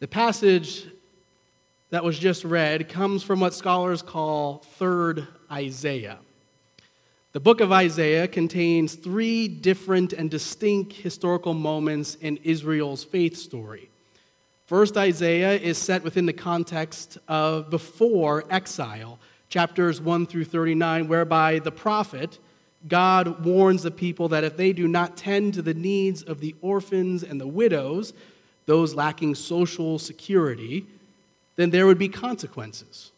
The passage that was just read comes from what scholars call 3rd Isaiah. The book of Isaiah contains three different and distinct historical moments in Israel's faith story. First, Isaiah is set within the context of before exile, chapters 1 through 39, whereby the prophet, God warns the people that if they do not tend to the needs of the orphans and the widows, those lacking social security, then there would be consequences.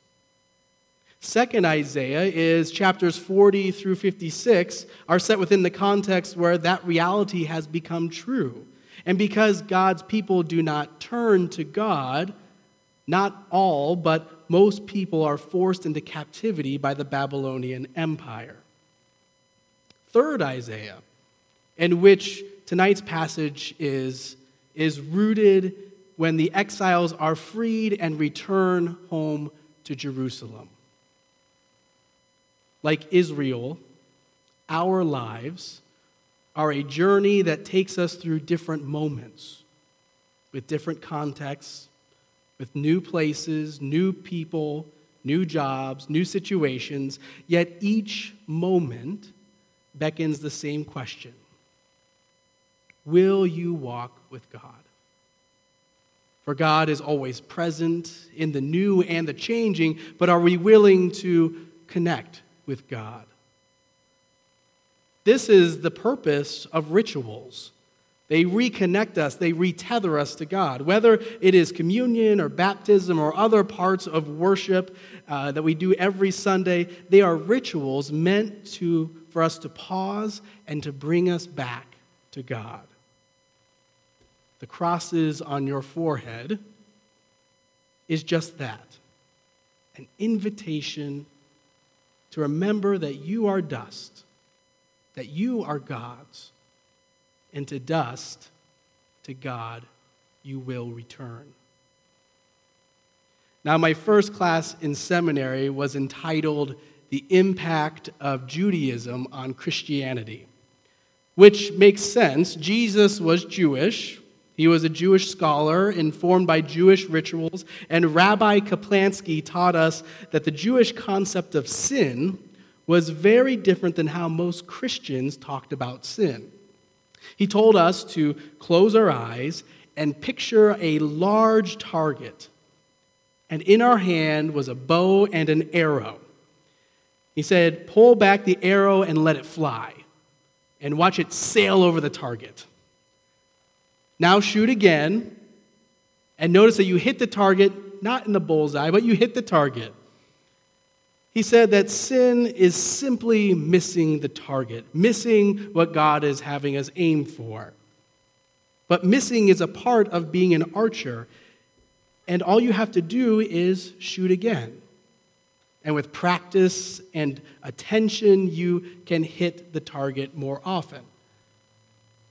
Second Isaiah is chapters 40 through 56 are set within the context where that reality has become true. And because God's people do not turn to God, not all, but most people are forced into captivity by the Babylonian Empire. Third Isaiah, in which tonight's passage is, is rooted when the exiles are freed and return home to Jerusalem. Like Israel, our lives are a journey that takes us through different moments with different contexts, with new places, new people, new jobs, new situations, yet each moment beckons the same question Will you walk with God? For God is always present in the new and the changing, but are we willing to connect with God. This is the purpose of rituals. They reconnect us, they retether us to God. Whether it is communion or baptism or other parts of worship uh, that we do every Sunday, they are rituals meant to, for us to pause and to bring us back to God. The crosses on your forehead is just that an invitation to remember that you are dust, that you are God's, and to dust, to God, you will return. Now, my first class in seminary was entitled The Impact of Judaism on Christianity, which makes sense. Jesus was Jewish, he was a Jewish scholar informed by Jewish rituals, and Rabbi Kaplansky taught us that the Jewish concept of sin was very different than how most Christians talked about sin. He told us to close our eyes and picture a large target, and in our hand was a bow and an arrow. He said, Pull back the arrow and let it fly, and watch it sail over the target. Now shoot again. And notice that you hit the target, not in the bullseye, but you hit the target. He said that sin is simply missing the target, missing what God is having us aim for. But missing is a part of being an archer, and all you have to do is shoot again. And with practice and attention, you can hit the target more often.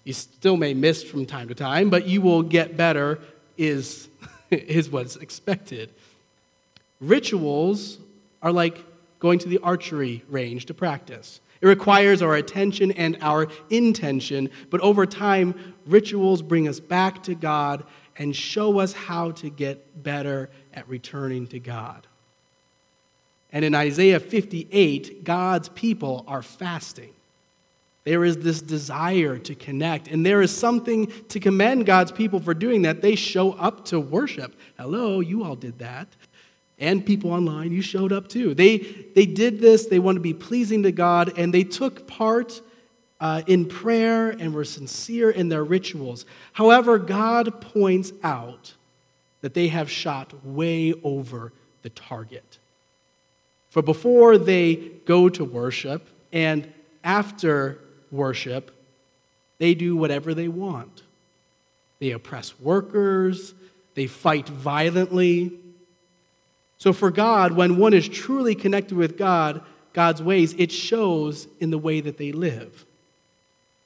You still may miss from time to time, but you will get better, is, is what's expected. Rituals are like going to the archery range to practice. It requires our attention and our intention, but over time, rituals bring us back to God and show us how to get better at returning to God. And in Isaiah 58, God's people are fasting. There is this desire to connect, and there is something to commend God's people for doing that. They show up to worship. Hello, you all did that. And people online, you showed up too. They, they did this, they want to be pleasing to God, and they took part uh, in prayer and were sincere in their rituals. However, God points out that they have shot way over the target. For before they go to worship and after worship, they do whatever they want. They oppress workers, they fight violently. So, for God, when one is truly connected with God, God's ways, it shows in the way that they live.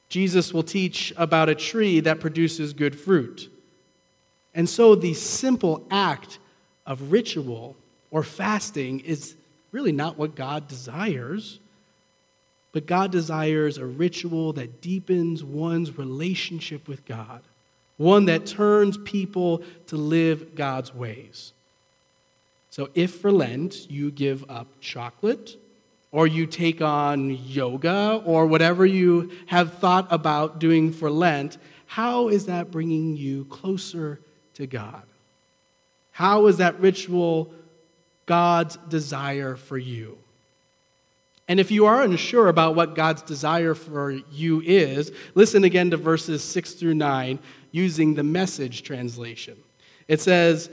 Jesus will teach about a tree that produces good fruit. And so, the simple act of ritual or fasting is really not what God desires. But God desires a ritual that deepens one's relationship with God, one that turns people to live God's ways. So, if for Lent you give up chocolate, or you take on yoga, or whatever you have thought about doing for Lent, how is that bringing you closer to God? How is that ritual God's desire for you? And if you are unsure about what God's desire for you is, listen again to verses 6 through 9 using the message translation. It says,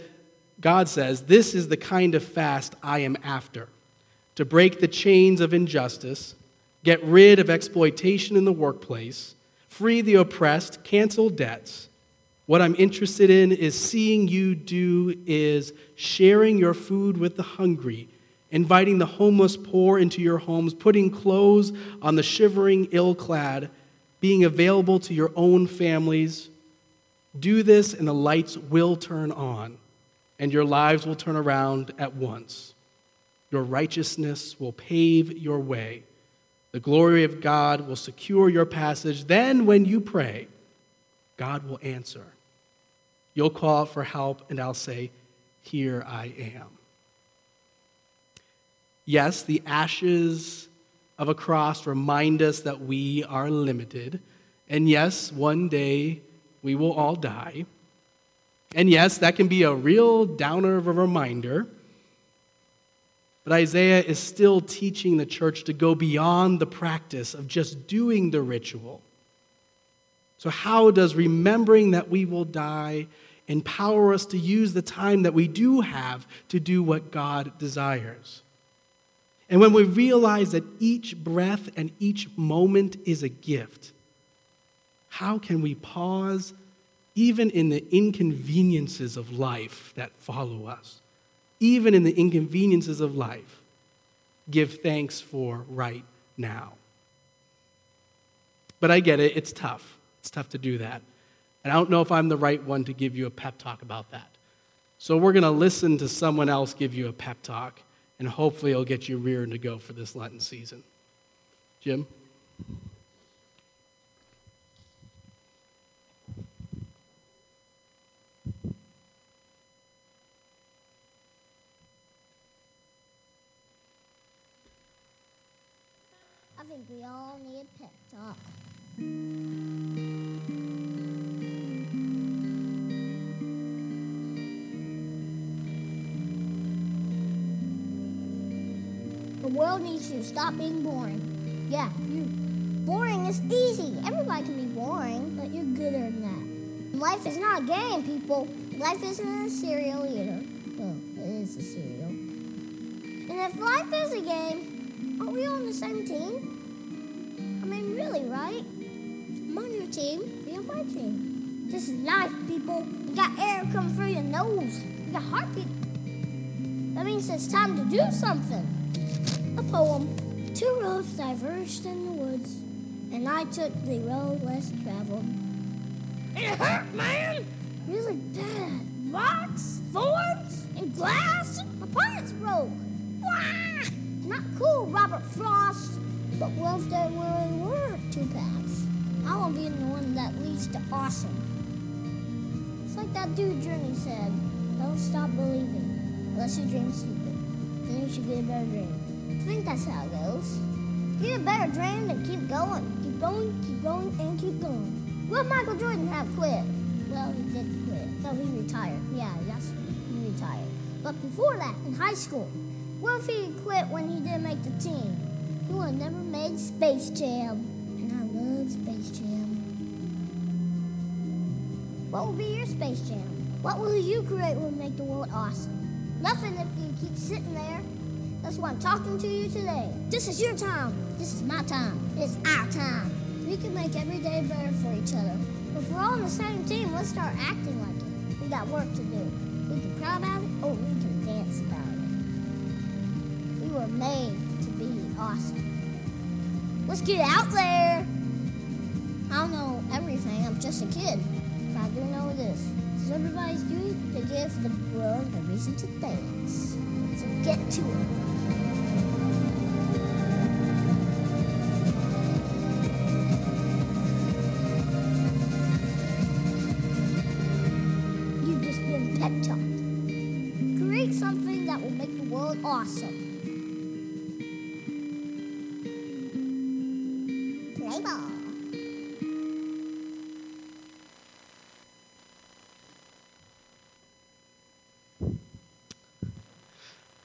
God says, This is the kind of fast I am after to break the chains of injustice, get rid of exploitation in the workplace, free the oppressed, cancel debts. What I'm interested in is seeing you do is sharing your food with the hungry inviting the homeless poor into your homes, putting clothes on the shivering, ill clad, being available to your own families. Do this, and the lights will turn on, and your lives will turn around at once. Your righteousness will pave your way. The glory of God will secure your passage. Then, when you pray, God will answer. You'll call out for help, and I'll say, Here I am. Yes, the ashes of a cross remind us that we are limited. And yes, one day we will all die. And yes, that can be a real downer of a reminder. But Isaiah is still teaching the church to go beyond the practice of just doing the ritual. So, how does remembering that we will die empower us to use the time that we do have to do what God desires? And when we realize that each breath and each moment is a gift, how can we pause even in the inconveniences of life that follow us? Even in the inconveniences of life, give thanks for right now. But I get it, it's tough. It's tough to do that. And I don't know if I'm the right one to give you a pep talk about that. So we're going to listen to someone else give you a pep talk and hopefully it'll get you rearing to go for this Lenten season. Jim? I think we all need a pep talk. World needs you to stop being boring. Yeah, you. Boring is easy. Everybody can be boring, but you're gooder than that. Life is not a game, people. Life isn't a cereal either. Well, it is a cereal. And if life is a game, aren't we on the same team? I mean, really, right? I'm on your team. Be on my team. This is life, people. You got air coming through your nose. You got heartbeat. That means it's time to do something a poem. Two roads diverged in the woods, and I took the road less traveled. It hurt, man! Really bad. Rocks, thorns, and glass. My parts broke. Wah! Not cool, Robert Frost. But what if there really were two paths? I want to be in the one that leads to awesome. It's like that dude Journey said, don't stop believing unless you dream stupid. Then you should get a better dream. I think that's how it goes. Get a better dream and keep going. Keep going, keep going, and keep going. Will Michael Jordan have quit? Well, he did quit. So he retired. Yeah, yes, he retired. But before that, in high school, what if he quit when he didn't make the team? He would have never made Space Jam. And I love Space Jam. What will be your Space Jam? What will you create will make the world awesome? Nothing if you keep sitting there that's why I'm talking to you today. This is your time. This is my time. It's our time. We can make every day better for each other. If we're all on the same team, let's start acting like it. We got work to do. We can cry about it, or we can dance about it. We were made to be awesome. Let's get out there. I don't know everything. I'm just a kid. Glad to know this. So everybody's duty to give the world a reason to dance. So get to it. Create something that will make the world awesome.